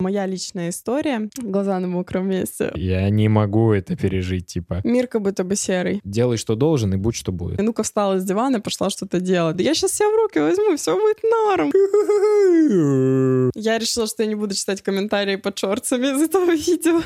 Моя личная история. Глаза на мокром месте. Я не могу это пережить, типа. Мир как будто бы серый. Делай, что должен, и будь, что будет. Ну-ка встала с дивана и пошла что-то делать. Да я сейчас себя в руки возьму, все будет норм. Я решила, что я не буду читать комментарии под шорцами из этого видео.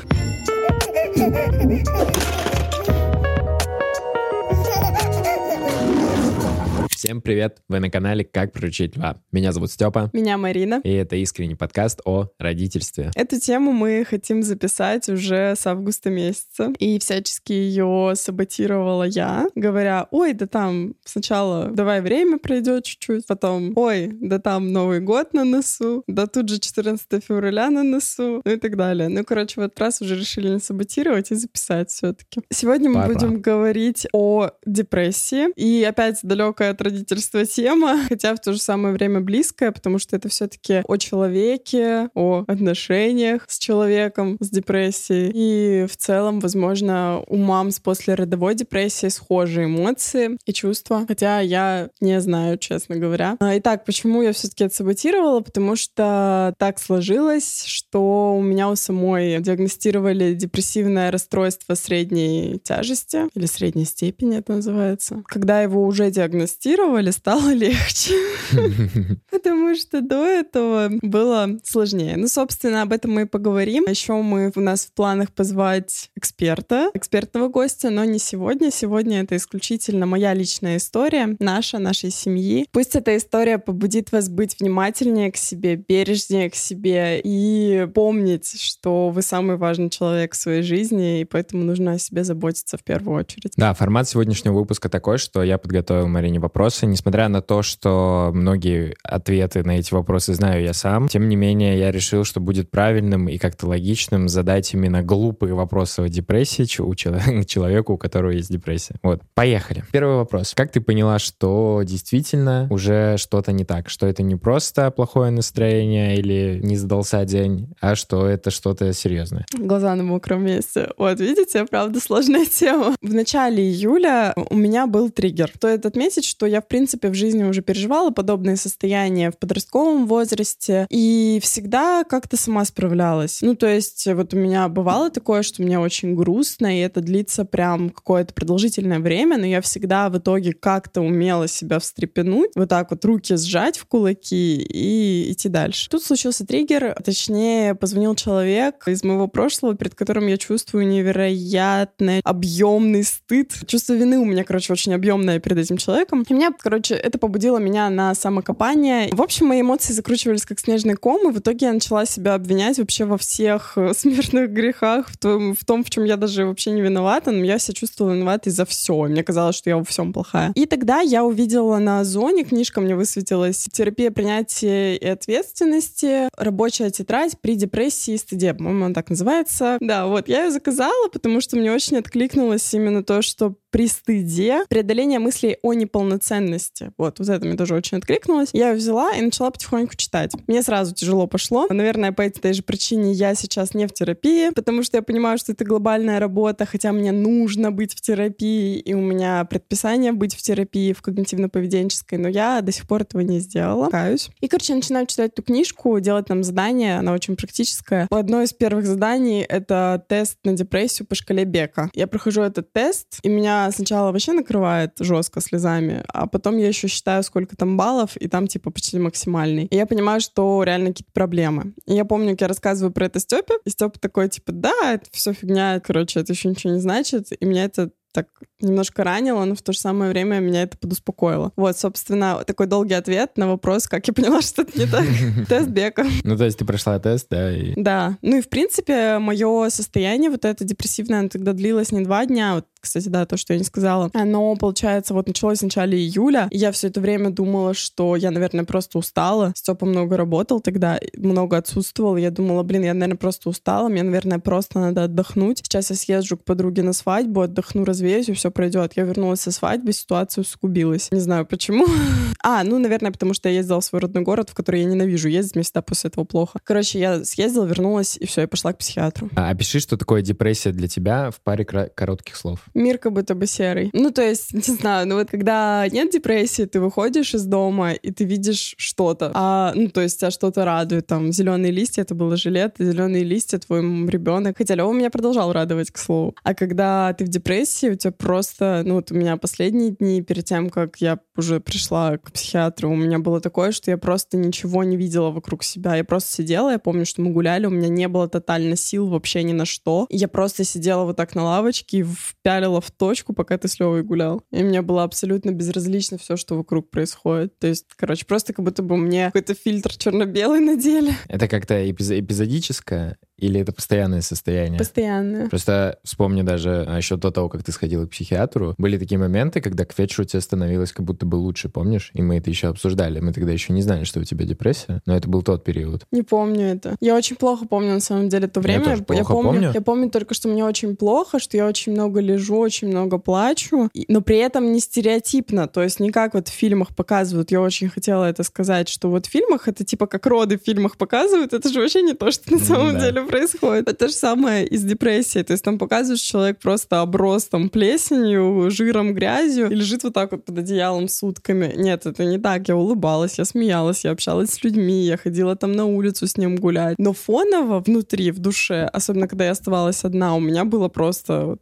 Всем привет! Вы на канале «Как приручить льва». Меня зовут Степа. Меня Марина. И это искренний подкаст о родительстве. Эту тему мы хотим записать уже с августа месяца. И всячески ее саботировала я, говоря, ой, да там сначала давай время пройдет чуть-чуть, потом, ой, да там Новый год на носу, да тут же 14 февраля на носу, ну и так далее. Ну, короче, в этот раз уже решили не саботировать и записать все-таки. Сегодня мы Пора. будем говорить о депрессии. И опять далекая от родительства тема, хотя в то же самое время близкая, потому что это все-таки о человеке, о отношениях с человеком с депрессией. И в целом, возможно, у мам с послеродовой депрессией схожие эмоции и чувства, хотя я не знаю, честно говоря. А, Итак, почему я все-таки это саботировала? Потому что так сложилось, что у меня у самой диагностировали депрессивное расстройство средней тяжести или средней степени это называется. Когда его уже диагностировали, стало легче. Потому что до этого было сложнее. Ну, собственно, об этом мы и поговорим. Еще мы у нас в планах позвать эксперта, экспертного гостя, но не сегодня. Сегодня это исключительно моя личная история, наша, нашей семьи. Пусть эта история побудит вас быть внимательнее к себе, бережнее к себе и помнить, что вы самый важный человек в своей жизни, и поэтому нужно о себе заботиться в первую очередь. Да, формат сегодняшнего выпуска такой, что я подготовил Марине вопросы, несмотря на то, что многие ответы на эти вопросы знаю я сам. Тем не менее, я решил, что будет правильным и как-то логичным задать именно глупые вопросы о депрессии у чело- человеку, у которого есть депрессия. Вот, поехали. Первый вопрос. Как ты поняла, что действительно уже что-то не так? Что это не просто плохое настроение или не задался день, а что это что-то серьезное? Глаза на мокром месте. Вот, видите, правда, сложная тема. В начале июля у меня был триггер. Стоит отметить, что я, в принципе, в жизни уже переживала подобные состояния в подростковом возрасте и всегда как-то сама справлялась. Ну, то есть вот у меня бывало такое, что мне очень грустно, и это длится прям какое-то продолжительное время, но я всегда в итоге как-то умела себя встрепенуть, вот так вот руки сжать в кулаки и идти дальше. Тут случился триггер, точнее, позвонил человек из моего прошлого, перед которым я чувствую невероятный объемный стыд. Чувство вины у меня, короче, очень объемное перед этим человеком. И меня, короче, это побудило меня на самокопание. В общем, мои эмоции закручивались как снежный ком, и в итоге я начала себя обвинять вообще во всех э, смертных грехах, в том, в том, в чем я даже вообще не виновата, но я себя чувствовала виноватой за все. Мне казалось, что я во всем плохая. И тогда я увидела на Озоне, книжка мне высветилась, «Терапия принятия и ответственности. Рабочая тетрадь при депрессии и стыде». По-моему, она так называется. Да, вот, я ее заказала, потому что мне очень откликнулось именно то, что при стыде преодоление мыслей о неполноценности. Вот, вот это мне тоже очень откликнулось. Я ее взяла и начала потихоньку читать. Мне сразу тяжело пошло. Наверное, по этой же причине я сейчас не в терапии, потому что я понимаю, что это глобальная работа, хотя мне нужно быть в терапии, и у меня предписание быть в терапии, в когнитивно-поведенческой, но я до сих пор этого не сделала. Каюсь. И, короче, я начинаю читать эту книжку, делать там задание, она очень практическая. Одно из первых заданий — это тест на депрессию по шкале Бека. Я прохожу этот тест, и меня сначала вообще накрывает жестко слезами, а потом я еще считаю, сколько там баллов, и там типа почти максимальный. И я понимаю, что реально какие-то проблемы. И я помню, как я рассказываю про это Степе, и Степа такой, типа, да, это все фигня, короче, это еще ничего не значит. И меня это так немножко ранило, но в то же самое время меня это подуспокоило. Вот, собственно, такой долгий ответ на вопрос, как я поняла, что это не так. Тест Бека. Ну, то есть ты прошла тест, да, и... Да. Ну и, в принципе, мое состояние вот это депрессивное, оно тогда длилось не два дня, вот, кстати, да, то, что я не сказала. Оно, получается, вот началось в начале июля, и я все это время думала, что я, наверное, просто устала. Степа много работал тогда, много отсутствовал. Я думала, блин, я, наверное, просто устала, мне, наверное, просто надо отдохнуть. Сейчас я съезжу к подруге на свадьбу, отдохну, развеюсь развеюсь, и все пройдет. Я вернулась со свадьбы, ситуация усугубилась. Не знаю почему. а, ну, наверное, потому что я ездила в свой родной город, в который я ненавижу ездить, мне всегда после этого плохо. Короче, я съездила, вернулась, и все, я пошла к психиатру. А, опиши, что такое депрессия для тебя в паре коротких слов. Мир как будто бы серый. Ну, то есть, не знаю, ну вот когда нет депрессии, ты выходишь из дома, и ты видишь что-то. А, ну, то есть, тебя что-то радует. Там, зеленые листья, это было жилет, зеленые листья, твой ребенок. Хотя Лева меня продолжал радовать, к слову. А когда ты в депрессии, у тебя просто, ну, вот у меня последние дни перед тем, как я уже пришла к психиатру, у меня было такое, что я просто ничего не видела вокруг себя. Я просто сидела, я помню, что мы гуляли, у меня не было тотально сил вообще ни на что. Я просто сидела вот так на лавочке и впялила в точку, пока ты с Левой гулял. И мне было абсолютно безразлично все, что вокруг происходит. То есть, короче, просто как будто бы мне какой-то фильтр черно-белый надели. Это как-то эпизодическое или это постоянное состояние? Постоянное. Просто вспомни даже а, еще до того, как ты сходила к психиатру, были такие моменты, когда к вечеру тебе становилось как будто бы лучше, помнишь? И мы это еще обсуждали. Мы тогда еще не знали, что у тебя депрессия, но это был тот период. Не помню это. Я очень плохо помню, на самом деле, то время. Я, тоже плохо я помню, помню. Я помню только, что мне очень плохо, что я очень много лежу, очень много плачу, но при этом не стереотипно. То есть не как вот в фильмах показывают. Я очень хотела это сказать, что вот в фильмах это типа как роды в фильмах показывают. Это же вообще не то, что на самом да. деле происходит. Это же самое из депрессии. То есть там показывают, что человек просто оброс там плесенью, жиром, грязью и лежит вот так вот под одеялом сутками. Нет, это не так. Я улыбалась, я смеялась, я общалась с людьми, я ходила там на улицу с ним гулять. Но фоново внутри, в душе, особенно когда я оставалась одна, у меня было просто вот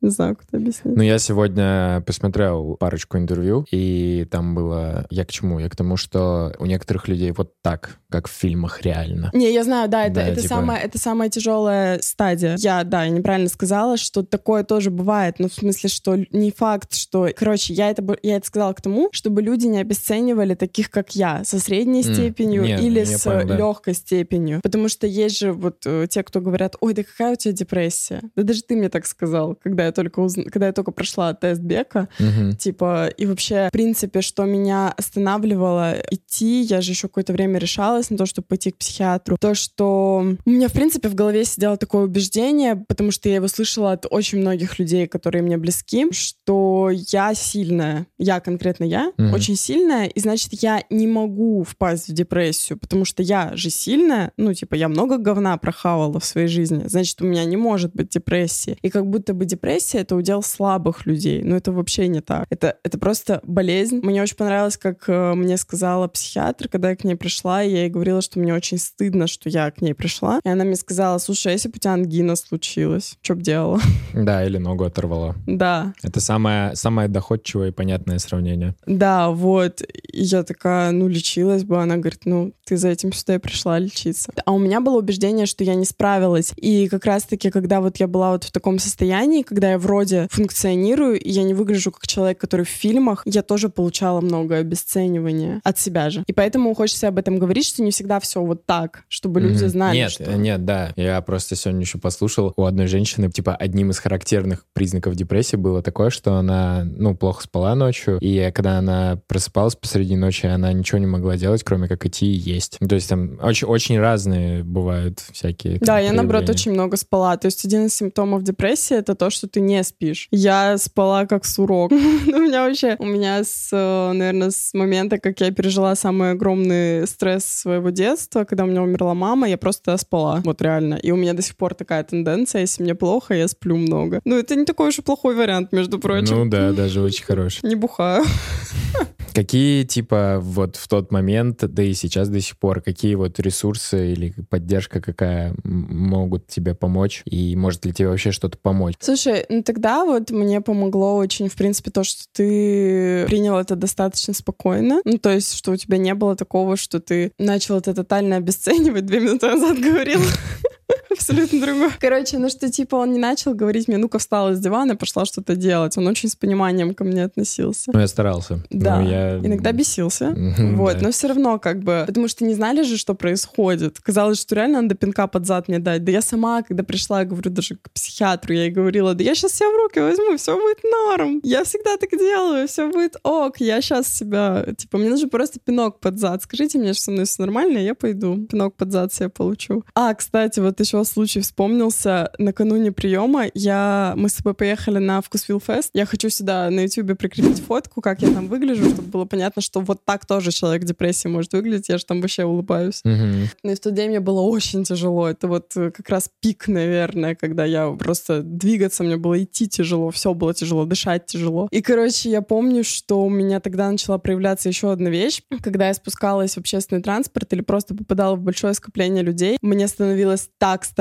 не знаю, как это объяснить. Ну, я сегодня посмотрел парочку интервью, и там было... Я к чему? Я к тому, что у некоторых людей вот так, как в фильмах реально. Не, я знаю, да, это, да, это, типа... самая, это самая тяжелая стадия. Я, да, я неправильно сказала, что такое тоже бывает. Ну, в смысле, что не факт, что... Короче, я это, я это сказала к тому, чтобы люди не обесценивали таких, как я, со средней mm. степенью Нет, или с понял, да. легкой степенью. Потому что есть же вот э, те, кто говорят, ой, да какая у тебя депрессия? Да даже ты мне так сказал, когда я только уз... когда я только прошла тест Бека, угу. типа, и вообще, в принципе, что меня останавливало идти, я же еще какое-то время решалась на то, чтобы пойти к психиатру, то, что у меня, в принципе, в голове сидело такое убеждение, потому что я его слышала от очень многих людей, которые мне близки, что я сильная, я конкретно я, угу. очень сильная, и значит, я не могу впасть в депрессию, потому что я же сильная, ну, типа, я много говна прохавала в своей жизни, значит, у меня не может быть депрессии. И как будто бы депрессия — это удел слабых людей. Но это вообще не так. Это, это просто болезнь. Мне очень понравилось, как э, мне сказала психиатр, когда я к ней пришла, и я ей говорила, что мне очень стыдно, что я к ней пришла. И она мне сказала, слушай, а если бы у тебя ангина случилась, что бы делала? Да, или ногу оторвала. Да. Это самое, самое доходчивое и понятное сравнение. Да, вот. И я такая, ну, лечилась бы. Она говорит, ну, ты за этим сюда и пришла лечиться. А у меня было убеждение, что я не справилась. И как раз-таки, когда вот я была вот в таком состоянии, когда я вроде функционирую, и я не выгляжу как человек, который в фильмах, я тоже получала много обесценивания от себя же. И поэтому хочется об этом говорить, что не всегда все вот так, чтобы люди знали, Нет, что... нет, да. Я просто сегодня еще послушал у одной женщины, типа, одним из характерных признаков депрессии было такое, что она, ну, плохо спала ночью, и когда она просыпалась посреди ночи, она ничего не могла делать, кроме как идти и есть. То есть там очень, очень разные бывают всякие Да, я, наоборот, очень много спала. То есть один из симптомов депрессии — это то, что ты не спишь. Я спала как сурок. у меня вообще, у меня с, наверное, с момента, как я пережила самый огромный стресс своего детства, когда у меня умерла мама, я просто спала. Вот реально. И у меня до сих пор такая тенденция, если мне плохо, я сплю много. Ну, это не такой уж и плохой вариант, между прочим. Ну да, даже очень хороший. Не бухаю. Какие, типа, вот в тот момент, да и сейчас до сих пор, какие вот ресурсы или поддержка какая могут тебе помочь? И может ли тебе вообще что-то помочь? Слушай, ну тогда вот мне помогло очень, в принципе, то, что ты принял это достаточно спокойно. Ну, то есть, что у тебя не было такого, что ты начал это тотально обесценивать, две минуты назад говорил. абсолютно другое. Короче, ну что, типа, он не начал говорить мне, ну-ка встала с дивана, пошла что-то делать. Он очень с пониманием ко мне относился. Ну, я старался. Да, ну, я... иногда бесился. Вот, но все равно как бы, потому что не знали же, что происходит. Казалось, что реально надо пинка под зад мне дать. Да я сама, когда пришла, говорю даже к психиатру, я ей говорила, да я сейчас себя в руки возьму, все будет норм. Я всегда так делаю, все будет ок. Я сейчас себя, типа, мне нужно просто пинок под зад. Скажите мне, что со мной все нормально, я пойду. Пинок под зад себе получу. А, кстати, вот еще случай вспомнился. Накануне приема я... мы с тобой поехали на Вкусвилл Фест. Я хочу сюда на YouTube прикрепить фотку, как я там выгляжу, чтобы было понятно, что вот так тоже человек в депрессии может выглядеть. Я же там вообще улыбаюсь. Мгм. Но и в тот день мне было очень тяжело. Это вот э, как раз пик, наверное, когда я просто двигаться мне было идти тяжело, все было тяжело, дышать тяжело. И, короче, я помню, что у меня тогда начала проявляться еще одна вещь. Когда я спускалась в общественный транспорт или просто попадала в большое скопление людей, мне становилось так страшно.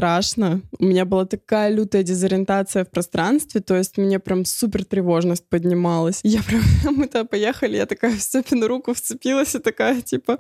У меня была такая лютая дезориентация в пространстве, то есть мне прям супер тревожность поднималась. Я прям, мы туда поехали, я такая в Степину руку вцепилась и такая, типа,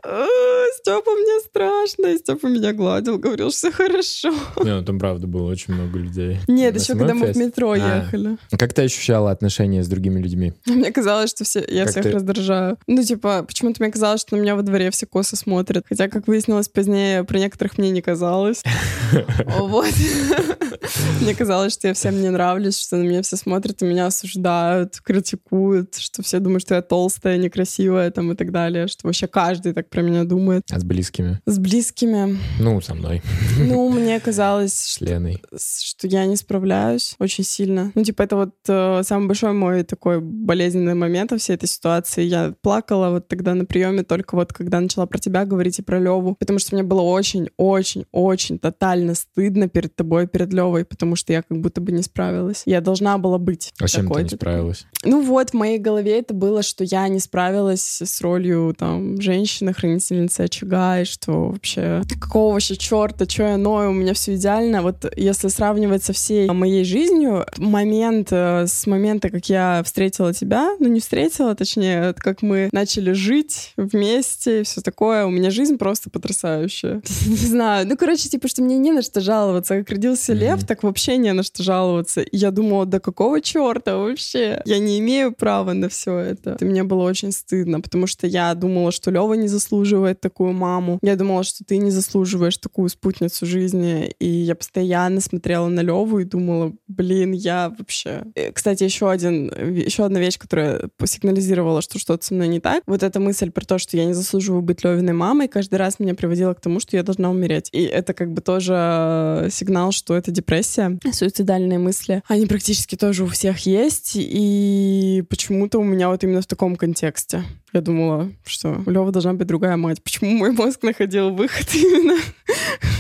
Степа, мне страшно. И Степа меня гладил, говорил, что все хорошо. Не, ну там правда было очень много людей. Нет, еще когда мы в метро А. ехали. Как ты ощущала отношения с другими людьми? Мне казалось, что все, я всех раздражаю. Ну, типа, почему-то мне казалось, что на меня во дворе все косо смотрят. Хотя, как выяснилось позднее, про некоторых мне не казалось. Вот. Мне казалось, что я всем не нравлюсь, что на меня все смотрят и меня осуждают, критикуют, что все думают, что я толстая, некрасивая там и так далее, что вообще каждый так про меня думает. А с близкими? С близкими, Ну, со мной, ну, мне казалось, с что Леной. с- что я не справляюсь очень сильно. Ну, типа, это вот э, самый большой мой такой болезненный момент во всей этой ситуации. Я плакала вот тогда на приеме только вот когда начала про тебя говорить и про Леву, потому что мне было очень-очень-очень тотально стыдно перед тобой, перед Левой, потому что я как будто бы не справилась. Я должна была быть А чем ты не справилась? Ну вот, в моей голове это было, что я не справилась с ролью там женщины, хранительницы очага, и что вообще какого вообще черта, что я ною, у меня все идеально. Вот если сравнивать со всей моей жизнью, момент э, с момента, как я встретила тебя, ну не встретила, точнее, как мы начали жить вместе и все такое, у меня жизнь просто потрясающая. Не знаю, ну короче, типа, что мне не на что жаловаться. Как родился Мгм. лев, так вообще не на что жаловаться. И я думала, да какого черта вообще? Я не имею права на все это. И мне было очень стыдно, потому что я думала, что Лева не заслуживает такую маму. Я думала, что ты не заслуживаешь такую спутницу жизни. И я постоянно смотрела на Леву и думала, блин, я вообще... Э, Кстати, еще один, еще одна вещь, которая сигнализировала, что что-то со мной не так. Вот эта мысль про то, что я не заслуживаю быть Левиной мамой, каждый раз меня приводила к тому, что я должна умереть. И это как бы тоже э, сигнал, что это депрессия, суицидальные мысли. Они практически тоже у всех есть, и почему-то у меня вот именно в таком контексте. Я думала, что у Лёвы должна быть другая мать. Почему мой мозг находил выход именно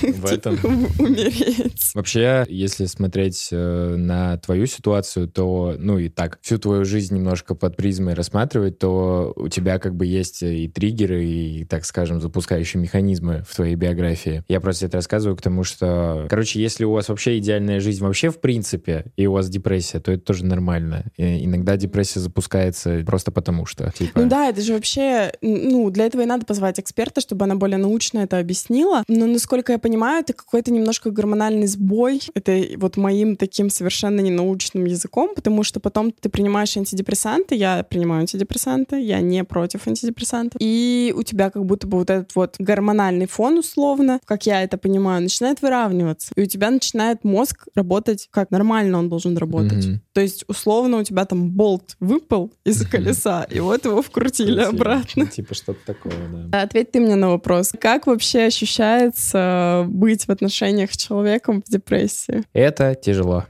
В этом? умереть? Вообще, если смотреть э, на твою ситуацию, то, ну и так, всю твою жизнь немножко под призмой рассматривать, то у тебя как бы есть и триггеры, и, так скажем, запускающие механизмы в твоей биографии. Я просто это рассказываю к тому, что, короче, если у вас вообще идеальная жизнь вообще в принципе, и у вас депрессия, то это тоже нормально. И иногда депрессия запускается просто потому что, типа... Ну да, это же вообще, ну, для этого и надо позвать эксперта, чтобы она более научно это объяснила. Но, насколько я понимаю, это какой-то немножко гормональный сбой. Это вот моим таким совершенно ненаучным языком, потому что потом ты принимаешь антидепрессанты, я принимаю антидепрессанты, я не против антидепрессантов, и у тебя как будто бы вот этот вот гормональный фон условно, как я это понимаю, начинает выравниваться. И у тебя начинает мозг работать как нормально он должен работать. Мгм. То есть, условно, у тебя там болт выпал из Мгм. колеса, и вот его вкрутили обратно. Типа что-то такое, да. Ответь ты мне на вопрос. Как вообще ощущается быть в отношениях с человеком в депрессии? Это тяжело.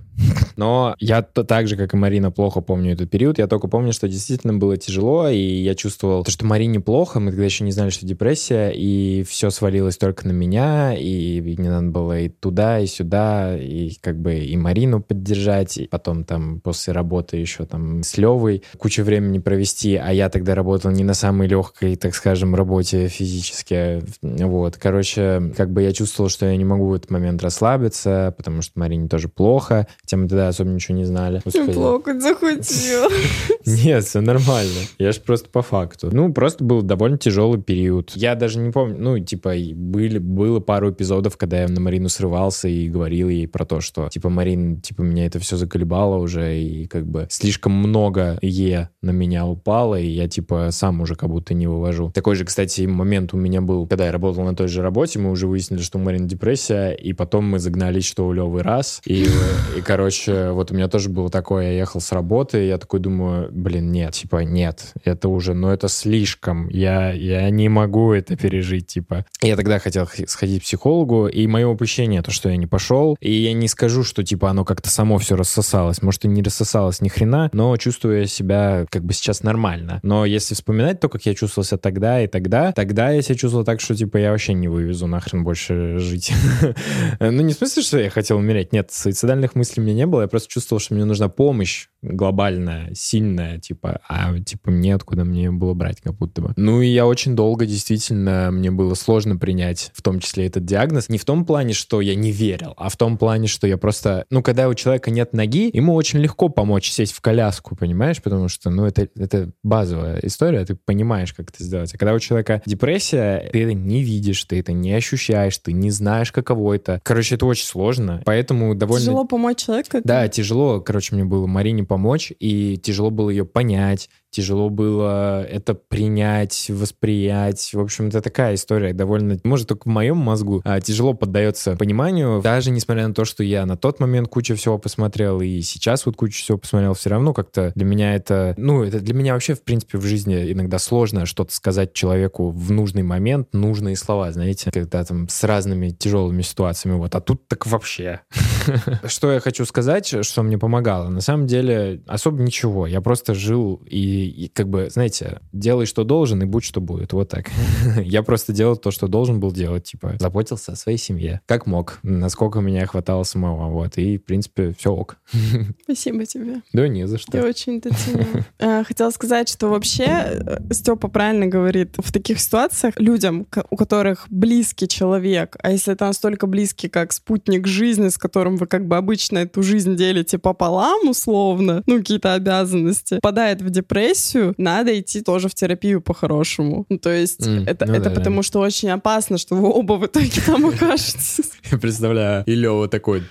Но я то, так же, как и Марина, плохо помню этот период. Я только помню, что действительно было тяжело, и я чувствовал, то, что Марине плохо, мы тогда еще не знали, что депрессия, и все свалилось только на меня, и мне надо было и туда, и сюда, и как бы и Марину поддержать, и потом там после работы еще там с Левой кучу времени провести, а я тогда работал не на самой легкой, так скажем, работе физически. Вот, короче, как бы я чувствовал, что я не могу в этот момент расслабиться, потому что Марине тоже плохо, хотя мы тогда особо ничего не знали. Господи. Плакать захотел. Нет, все нормально. Я ж просто по факту. Ну, просто был довольно тяжелый период. Я даже не помню, ну, типа, были, было пару эпизодов, когда я на Марину срывался и говорил ей про то, что, типа, Марин, типа, меня это все заколебало уже, и как бы слишком много Е на меня упало, и я, типа, сам уже как будто не вывожу. Такой же, кстати, момент у меня был, когда я работал на той же работе, мы уже выяснили, что у Марины депрессия, и потом мы загнались, что у Левы раз, и, и короче, короче, вот у меня тоже было такое, я ехал с работы, я такой думаю, блин, нет, типа, нет, это уже, ну это слишком, я, я не могу это пережить, типа. Я тогда хотел сходить к психологу, и мое упущение, то, что я не пошел, и я не скажу, что, типа, оно как-то само все рассосалось, может, и не рассосалось ни хрена, но чувствую себя как бы сейчас нормально. Но если вспоминать то, как я чувствовался тогда и тогда, тогда я себя чувствовал так, что, типа, я вообще не вывезу нахрен больше жить. ну, не в смысле, что я хотел умереть, нет, суицидальных мыслей меня не было, я просто чувствовал, что мне нужна помощь глобальная, сильная, типа, а, типа, мне откуда мне было брать, как будто бы. Ну, и я очень долго, действительно, мне было сложно принять, в том числе, этот диагноз. Не в том плане, что я не верил, а в том плане, что я просто... Ну, когда у человека нет ноги, ему очень легко помочь сесть в коляску, понимаешь? Потому что, ну, это, это базовая история, ты понимаешь, как это сделать. А когда у человека депрессия, ты это не видишь, ты это не ощущаешь, ты не знаешь, каково это. Короче, это очень сложно, поэтому довольно... Тяжело помочь человеку? Да, тяжело. Короче, мне было Марине помочь, и тяжело было ее понять, тяжело было это принять, восприять. В общем, это такая история довольно, может, только в моем мозгу а, тяжело поддается пониманию. Даже несмотря на то, что я на тот момент кучу всего посмотрел, и сейчас вот кучу всего посмотрел, все равно как-то для меня это, ну, это для меня вообще, в принципе, в жизни иногда сложно что-то сказать человеку в нужный момент, нужные слова, знаете, когда там с разными тяжелыми ситуациями, вот, а тут так вообще. Что я хочу сказать, что мне помогало? На самом деле особо ничего. Я просто жил и и, как бы, знаете, делай, что должен, и будь, что будет. Вот так. Я просто делал то, что должен был делать, типа, заботился о своей семье. Как мог, насколько меня хватало самого, вот. И, в принципе, все ок. Спасибо тебе. Да не за что. Я очень это ценю. А, хотела сказать, что вообще э, Степа правильно говорит, в таких ситуациях людям, у которых близкий человек, а если это настолько близкий, как спутник жизни, с которым вы как бы обычно эту жизнь делите пополам, условно, ну, какие-то обязанности, попадает в депрессию, депрессию, надо идти тоже в терапию по-хорошему. Ну, то есть mm, это, ну это да, потому, да. что очень опасно, что вы оба в итоге там окажетесь. Я представляю, и Лева такой...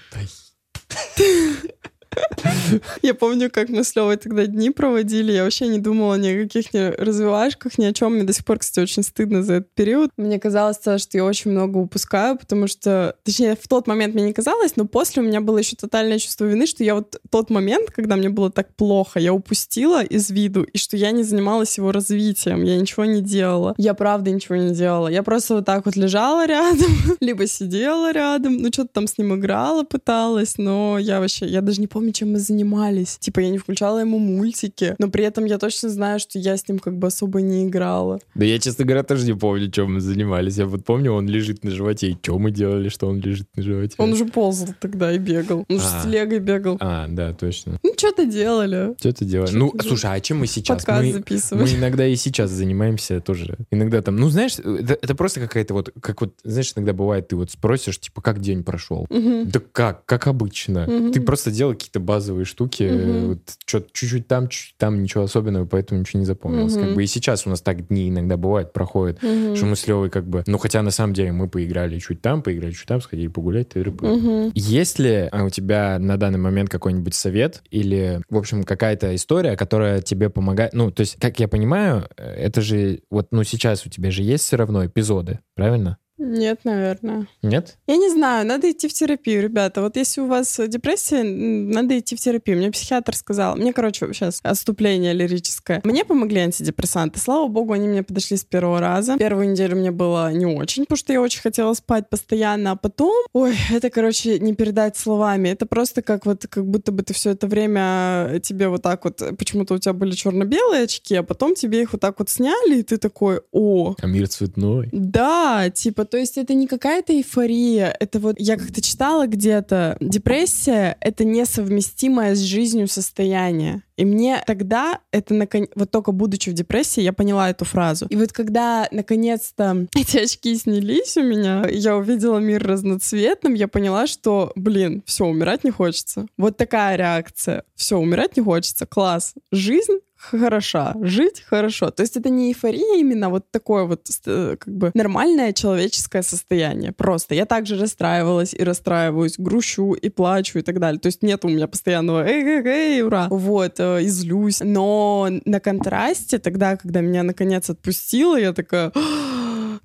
Я помню, как мы с Левой тогда дни проводили. Я вообще не думала ни о каких ни развивашках, ни о чем. Мне до сих пор, кстати, очень стыдно за этот период. Мне казалось, что я очень много упускаю, потому что, точнее, в тот момент мне не казалось, но после у меня было еще тотальное чувство вины, что я вот тот момент, когда мне было так плохо, я упустила из виду, и что я не занималась его развитием, я ничего не делала. Я правда ничего не делала. Я просто вот так вот лежала рядом, либо сидела рядом, ну что-то там с ним играла, пыталась, но я вообще, я даже не помню, чем мы занимались. Типа я не включала ему мультики, но при этом я точно знаю, что я с ним как бы особо не играла. Да я, честно говоря, тоже не помню, чем мы занимались. Я вот помню, он лежит на животе, и что мы делали, что он лежит на животе. Он уже ползал тогда и бегал. Он а. с легой бегал. А, да, точно. Что-то делали. Что-то делали. ну, делали. слушай, а чем мы сейчас? Подкаст мы, записываем. Мы иногда и сейчас занимаемся тоже. Иногда там, ну, знаешь, это, это просто какая-то вот, как вот, знаешь, иногда бывает, ты вот спросишь, типа, как день прошел? Угу. Да как? Как обычно. Угу. Ты просто делал какие-то базовые штуки, угу. вот, что чуть-чуть там, чуть-чуть там, ничего особенного, поэтому ничего не запомнилось. Угу. Как бы и сейчас у нас так дни иногда бывают, проходят, угу. что мы с Левой как бы... Ну, хотя на самом деле мы поиграли чуть там, поиграли чуть там, сходили погулять, ты угу. Есть ли а, у тебя на данный момент какой-нибудь совет или, в общем, какая-то история, которая тебе помогает? Ну, то есть, как я понимаю, э, это же... Вот, ну, сейчас у тебя же есть все равно эпизоды, правильно? Нет, наверное. Нет? Я не знаю, надо идти в терапию, ребята. Вот если у вас депрессия, надо идти в терапию. Мне психиатр сказал, мне, короче, сейчас отступление лирическое. Мне помогли антидепрессанты. Слава богу, они мне подошли с первого раза. Первую неделю мне было не очень, потому что я очень хотела спать постоянно, а потом, ой, это, короче, не передать словами. Это просто как вот, как будто бы ты все это время тебе вот так вот, почему-то у тебя были черно-белые очки, а потом тебе их вот так вот сняли, и ты такой, о. А мир цветной. Да, типа то есть это не какая-то эйфория, это вот, я как-то читала где-то, депрессия — это несовместимое с жизнью состояние. И мне тогда это, наконец, вот только будучи в депрессии, я поняла эту фразу. И вот когда, наконец-то, эти очки снялись у меня, я увидела мир разноцветным, я поняла, что, блин, все, умирать не хочется. Вот такая реакция. Все, умирать не хочется. Класс. Жизнь хороша, жить хорошо. То есть это не эйфория именно, вот такое вот э, как бы нормальное человеческое состояние. Просто я также расстраивалась и расстраиваюсь, грущу и плачу и так далее. То есть нет у меня постоянного эй, эй, эй, ура, вот, э, и. Но на контрасте тогда, когда меня наконец отпустило, я такая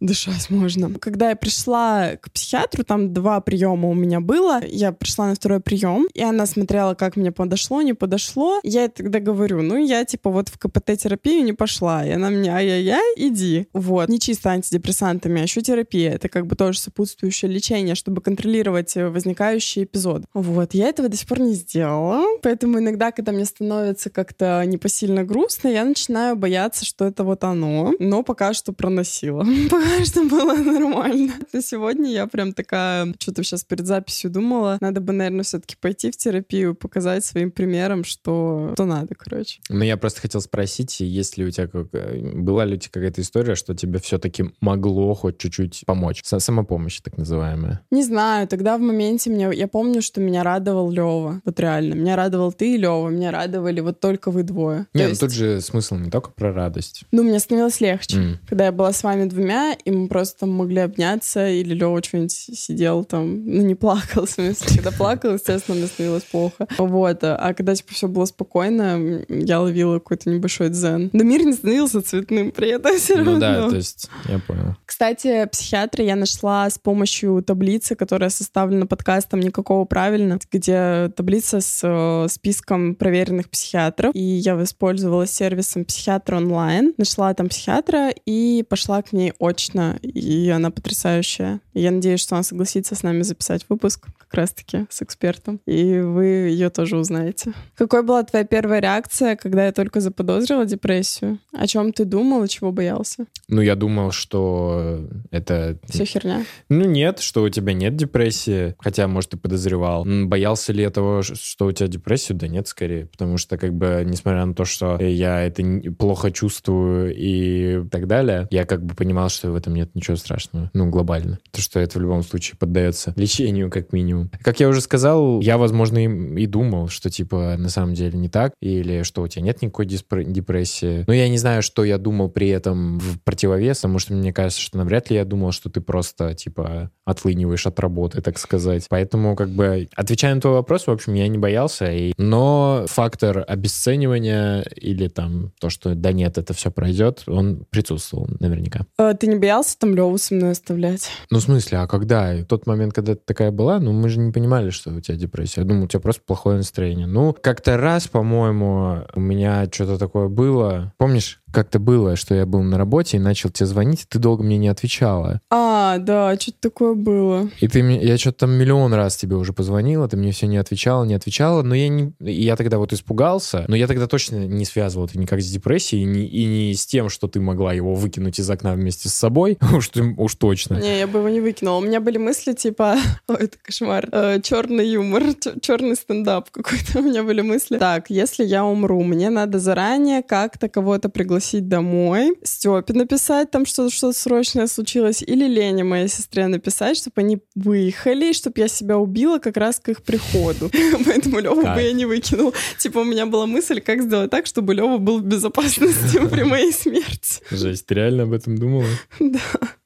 дышать можно. Когда я пришла к психиатру, там два приема у меня было. Я пришла на второй прием, и она смотрела, как мне подошло, не подошло. Я тогда говорю, ну, я типа вот в КПТ-терапию не пошла. И она мне, ай-яй-яй, иди. Вот. Не чисто антидепрессантами, а еще терапия. Это как бы тоже сопутствующее лечение, чтобы контролировать возникающие эпизоды. Вот. Я этого до сих пор не сделала. Поэтому иногда, когда мне становится как-то непосильно грустно, я начинаю бояться, что это вот оно. Но пока что проносила. Пока что было нормально. На сегодня я прям такая, что-то сейчас перед записью думала, надо бы, наверное, все-таки пойти в терапию, показать своим примером, что, что надо, короче. Ну, я просто хотел спросить, есть ли у тебя как... была ли у тебя какая-то история, что тебе все-таки могло хоть чуть-чуть помочь? Самопомощь, так называемая. Не знаю, тогда в моменте мне... Я помню, что меня радовал Лева. Вот реально. Меня радовал ты и Лева. Меня радовали вот только вы двое. Нет, ну есть... тут же смысл не только про радость. Ну, мне становилось легче. Mm. Когда я была с вами двумя, и мы просто могли обняться, или Лева что-нибудь сидел там, ну, не плакал, в смысле. Когда плакал, естественно, мне становилось плохо. Вот. А когда, типа, все было спокойно, я ловила какой-то небольшой дзен. Но мир не становился цветным при этом все равно. Ну да, то есть, я понял. Кстати, психиатра я нашла с помощью таблицы, которая составлена подкастом «Никакого правильно», где таблица с э, списком проверенных психиатров. И я воспользовалась сервисом «Психиатр онлайн», нашла там психиатра и пошла к ней очно. И она потрясающая. Я надеюсь, что она согласится с нами записать выпуск как раз-таки с экспертом. И вы ее тоже узнаете. Какой была твоя первая реакция, когда я только заподозрила депрессию? О чем ты думал и чего боялся? Ну, я думал, что это... Все херня? Ну, нет, что у тебя нет депрессии. Хотя, может, и подозревал. Боялся ли этого, что у тебя депрессия? Да нет, скорее. Потому что, как бы, несмотря на то, что я это плохо чувствую и так далее, я как бы понимал, что этом нет ничего страшного. Ну, глобально. То, что это в любом случае поддается лечению, как минимум. Как я уже сказал, я, возможно, и, и думал, что, типа, на самом деле не так, или что у тебя нет никакой депрессии. Но я не знаю, что я думал при этом в противовес, потому что мне кажется, что навряд ли я думал, что ты просто, типа, отлыниваешь от работы, так сказать. Поэтому, как бы, отвечая на твой вопрос, в общем, я не боялся. И... Но фактор обесценивания или там то, что да нет, это все пройдет, он присутствовал наверняка. А, ты не боялся там Леву со мной оставлять? Ну, в смысле, а когда? В тот момент, когда ты такая была, ну, мы же не понимали, что у тебя депрессия. Я думал, у тебя просто плохое настроение. Ну, как-то раз, по-моему, у меня что-то такое было. Помнишь, как-то было, что я был на работе и начал тебе звонить, и ты долго мне не отвечала. А, да, что-то такое было. И ты я что-то там миллион раз тебе уже позвонила, ты мне все не отвечала, не отвечала, но я не, я тогда вот испугался, но я тогда точно не связывал это никак с депрессией и не, и не с тем, что ты могла его выкинуть из окна вместе с собой, уж, уж точно. Не, я бы его не выкинула. У меня были мысли типа, ой, это кошмар, э, черный юмор, черный стендап какой-то у меня были мысли. Так, если я умру, мне надо заранее как-то кого-то пригласить пригласить домой, Степе написать там что-то что срочное случилось, или Лене, моей сестре, написать, чтобы они выехали, чтобы я себя убила как раз к их приходу. Поэтому Леву бы я не выкинул. Типа у меня была мысль, как сделать так, чтобы Лева был в безопасности при моей смерти. Жесть, ты реально об этом думала? Да.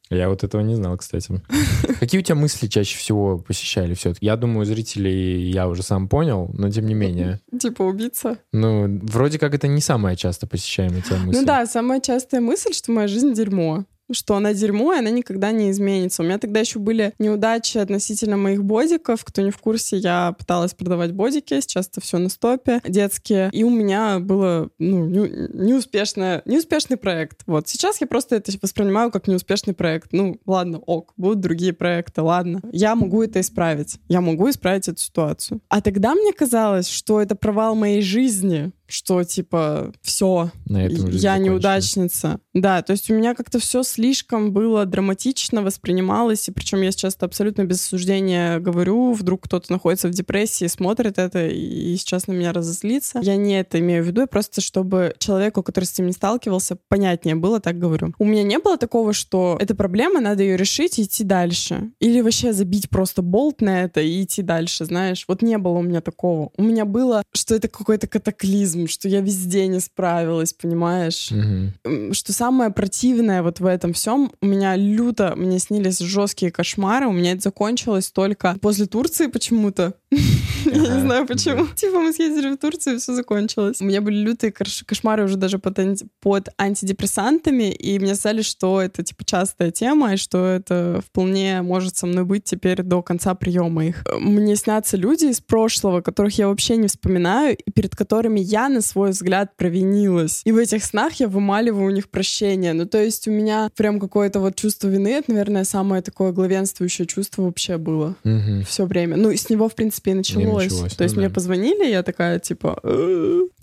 Я вот этого не знал, кстати. Какие у тебя мысли чаще всего посещали все -таки? Я думаю, зрителей я уже сам понял, но тем не менее. Типа убийца? Ну, вроде как это не самая часто посещаемая тебя мысль. Ну да, самая частая мысль, что моя жизнь дерьмо что она дерьмо, и она никогда не изменится. У меня тогда еще были неудачи относительно моих бодиков. Кто не в курсе, я пыталась продавать бодики, сейчас это все на стопе, детские. И у меня было ну, неуспешное, неуспешный проект. Вот сейчас я просто это воспринимаю как неуспешный проект. Ну, ладно, ок, будут другие проекты, ладно. Я могу это исправить. Я могу исправить эту ситуацию. А тогда мне казалось, что это провал моей жизни, что типа все, я неудачница. Да, то есть у меня как-то все слишком было драматично воспринималось, и причем я сейчас абсолютно без осуждения говорю, вдруг кто-то находится в депрессии, смотрит это и сейчас на меня разозлится. Я не это имею в виду, просто чтобы человеку, который с этим не сталкивался, понятнее было, так говорю. У меня не было такого, что эта проблема, надо ее решить и идти дальше. Или вообще забить просто болт на это и идти дальше, знаешь. Вот не было у меня такого. У меня было, что это какой-то катаклизм аутизм, что я везде не справилась, понимаешь? Угу. Что самое противное вот в этом всем, у меня люто, мне снились жесткие кошмары, у меня это закончилось только после Турции почему-то. Я не знаю почему. Типа мы съездили в Турцию, и все закончилось. У меня были лютые кошмары уже даже под, антидепрессантами, и мне сказали, что это типа частая тема, и что это вполне может со мной быть теперь до конца приема их. Мне снятся люди из прошлого, которых я вообще не вспоминаю, и перед которыми я на свой взгляд провинилась. И в этих снах я вымаливаю у них прощение. Ну, то есть у меня прям какое-то вот чувство вины, это, наверное, самое такое главенствующее чувство вообще было Мгм. все время. Ну, и с него, в принципе, и началось. Началось, То есть ну мне да. позвонили, я такая, типа...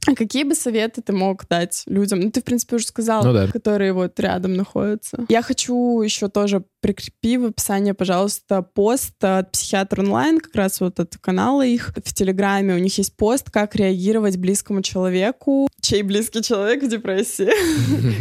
А какие бы советы ты мог дать людям? Ну, ты, в принципе, уже сказал, Ну да. которые вот рядом находятся. Я хочу еще тоже прикрепи в описании, пожалуйста, пост от психиатр онлайн, как раз вот от канала их в Телеграме. У них есть пост, как реагировать близкому человеку, чей близкий человек в депрессии.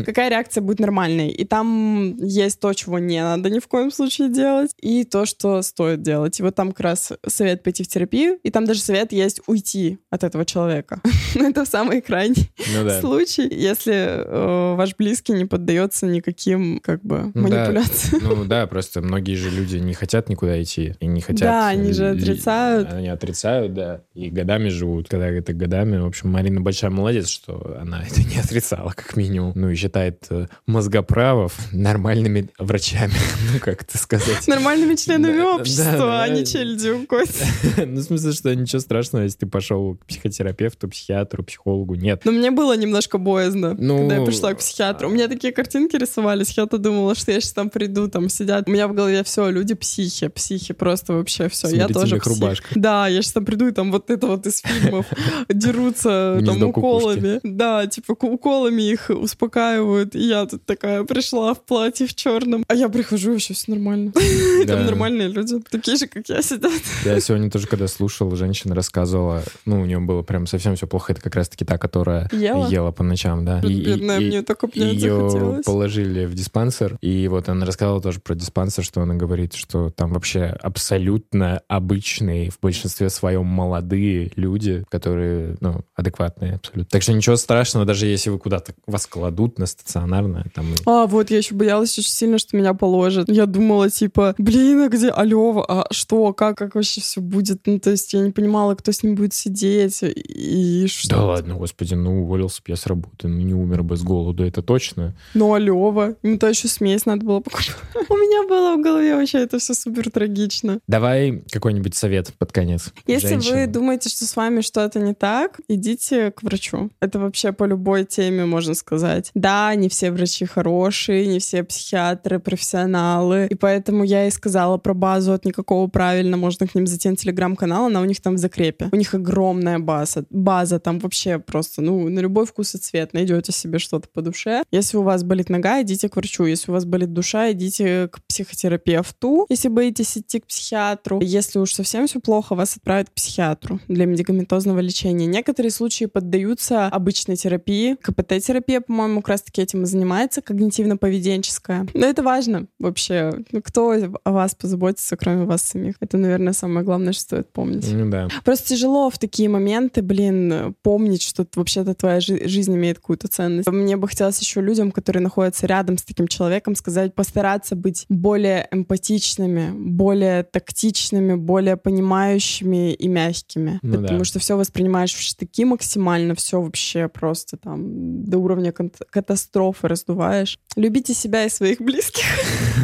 Какая реакция будет нормальной. И там есть то, чего не надо ни в коем случае делать, и то, что стоит делать. И вот там как раз совет пойти в терапию, и там даже совет есть уйти от этого человека. Ну, это самый крайний Ну да. случай, если э, ваш близкий не поддается никаким, как бы, Ну да. манипуляциям. Ну да, просто многие же люди не хотят никуда идти и не хотят... Да, они же ли- отрицают. Они отрицают, да, и годами живут. Когда это годами, в общем, Марина большая молодец, что она это не отрицала, как минимум. Ну и считает э, мозгоправов нормальными врачами, ну как это сказать. Нормальными членами Да, общества, да, а не да. Костя. Ну, в смысле, что ничего страшного, если ты пошел к психотерапевту, психиатру, психологу. Нет. Но мне было немножко боязно, Ну, когда я пришла к психиатру. У меня такие картинки рисовались, я-то думала, что я сейчас там приду, там сидят. У меня в голове все, люди психи, психи, просто вообще все. В Я тоже псих. рубашках. Да, я сейчас там приду, и там вот это вот из фильмов дерутся там уколами. Да, типа уколами их успокаивают. И я тут такая пришла в платье в черном. А я прихожу, вообще все нормально. Там нормальные люди, такие же, как я, сидят. Я сегодня тоже, когда слушал, женщина рассказывала, ну, у нее было прям совсем все плохо. Это как раз-таки та, которая Ела? по ночам, да. И- Бедная, и- мне только Ее положили в диспансер, и вот она рассказала тоже про диспансер, что она говорит, что там вообще абсолютно обычные, в большинстве своем молодые люди, которые, ну, адекватные абсолютно. Так что ничего страшного, даже если вы куда-то вас кладут на стационарное, там, и- А, вот, я еще боялась очень сильно, что меня положат. Я думала, типа, блин, а где Алёва? А что? Как, как вообще все будет? Ну, то есть я не понимала, кто с ним будет сидеть и что. да ладно, господи, ну уволился бы я с работы, ну не умер бы с голоду, это точно. Ну, Алёва. Ему-то еще смесь надо было покупать. У меня было в голове вообще это все супер трагично. Давай какой-нибудь совет под конец. Если вы думаете, что с вами что-то не так, идите к врачу. Это вообще по любой теме можно сказать. Да, не все врачи хорошие, не все психиатры, профессионалы. И поэтому я и сказала про базу от никакого правильно. Можно к ним зайти на телеграм-канал, она у них там в закрепе. У них огромная база. База там вообще просто, ну, на любой вкус и цвет. Найдете себе что-то по душе. Если у вас болит нога, идите к врачу. Если у вас болит душа, идите к психотерапевту. Если боитесь идти к психиатру. Если уж совсем все плохо, вас отправят к психиатру для медикаментозного лечения. Некоторые случаи поддаются обычной терапии. КПТ-терапия, по-моему, как раз-таки этим и занимается, когнитивно-поведенческая. Но это важно вообще. Ну, кто о вас позаботится, кроме вас самих? Это, наверное, самое главное, что стоит помнить. Ну да. Просто тяжело в такие моменты, блин, помнить, что т- вообще-то твоя жи- жизнь имеет какую-то ценность. Мне бы хотелось еще людям, которые находятся рядом с таким человеком, сказать, постараться быть более эмпатичными, более тактичными, более понимающими и мягкими. Ну потому да. что все воспринимаешь в штыки максимально, все вообще просто там до уровня кон- катастрофы раздуваешь. Любите себя и своих близких.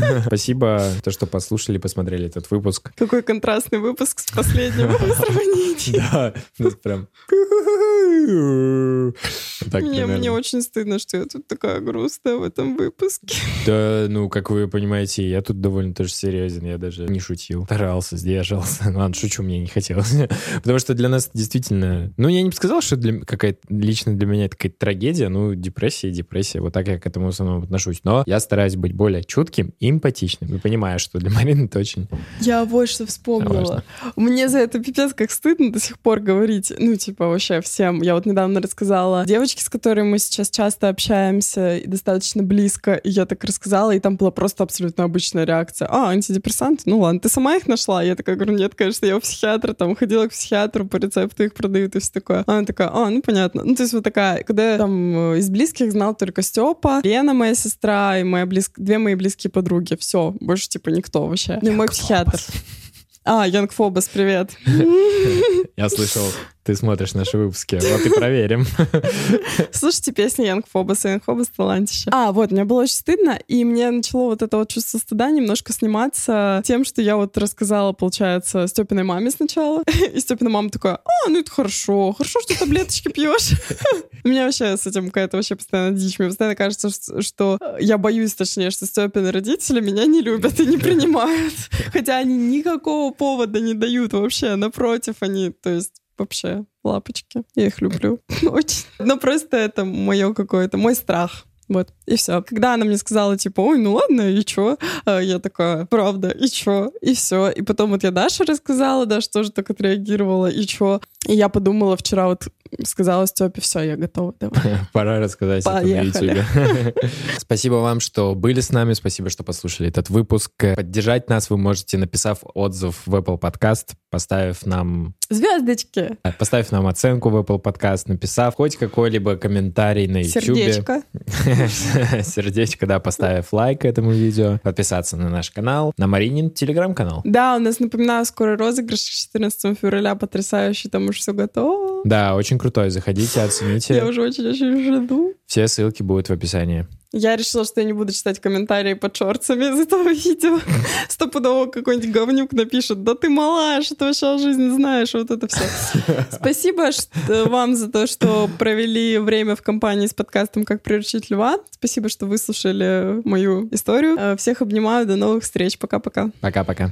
Спасибо, то, что послушали, посмотрели этот выпуск. Какой контрастный выпуск с последним сравнении. Да, у нас прям... Так Мне, мне очень стыдно, что я тут такая грустная в этом выпуске. Да, ну, как вы понимаете, я тут довольно тоже серьезен, я даже не шутил. Старался, сдержался. Ну, ладно, шучу, мне не хотелось. Потому что для нас действительно... Ну, я не бы сказал, что для какая-то лично для меня это какая-то трагедия. Ну, депрессия, депрессия. Вот так я к этому в основном отношусь. Но я стараюсь быть более чутким и эмпатичным. И понимаю, что для Марины это очень Я вот что вспомнила. важно. Мне за это пипец как стыдно до сих пор говорить. Ну, типа, вообще всем. Я вот недавно рассказала девочке, с которой мы сейчас часто общаемся и достаточно близко, и я так рассказала, и там была просто абсолютно обычная реакция. А, антидепрессанты? Ну ладно, ты сама их нашла? Я такая говорю, нет, конечно, я у психиатра, там, ходила к психиатру, по рецепту их продают и все такое. Она такая, а, ну понятно. Ну, то есть вот такая, когда я там э, из близких знал только Степа, Лена, моя сестра, и моя близ... две мои близкие подруги. Все, больше типа никто вообще. Ну, мой психиатр. А, Янг Фобос, привет. Я слышал, ты смотришь наши выпуски. Вот и проверим. Слушайте песни Янг Фобоса. Янг Фобос талантище. А, вот, мне было очень стыдно, и мне начало вот это вот чувство стыда немножко сниматься тем, что я вот рассказала, получается, Степиной маме сначала. И Степина мама такая, а, ну это хорошо, хорошо, что таблеточки пьешь. У меня вообще с этим какая-то вообще постоянно дичь. Мне постоянно кажется, что я боюсь, точнее, что Степины родители меня не любят и не принимают. Хотя они никакого повода не дают вообще. Напротив, они, то есть, вообще лапочки. Я их люблю очень. Но просто это мое какое-то, мой страх. Вот, и все. Когда она мне сказала, типа, ой, ну ладно, и чё? А я такая, правда, и чё? И все. И потом вот я Даше рассказала, Даша тоже так отреагировала, и чё? И я подумала вчера, вот сказала Степе, все, я готова, давай. Пора рассказать Поехали. Спасибо вам, что были с нами, спасибо, что послушали этот выпуск. Поддержать нас вы можете, написав отзыв в Apple Podcast, поставив нам Звездочки. Поставив нам оценку в Apple Podcast, написав хоть какой-либо комментарий на YouTube. Сердечко. Сердечко, да, поставив лайк этому видео, подписаться на наш канал, на Маринин телеграм-канал. Да, у нас, напоминаю, скоро розыгрыш 14 февраля, потрясающий, там уже все готово. Да, очень крутой, заходите, оцените. Я уже очень-очень жду. Все ссылки будут в описании. Я решила, что я не буду читать комментарии под шорцами из этого видео. Стопудово какой-нибудь говнюк напишет, да ты малая, что ты вообще о жизни знаешь, вот это все. Спасибо вам за то, что провели время в компании с подкастом «Как приручить льва». Спасибо, что выслушали мою историю. Всех обнимаю, до новых встреч. Пока-пока. Пока-пока.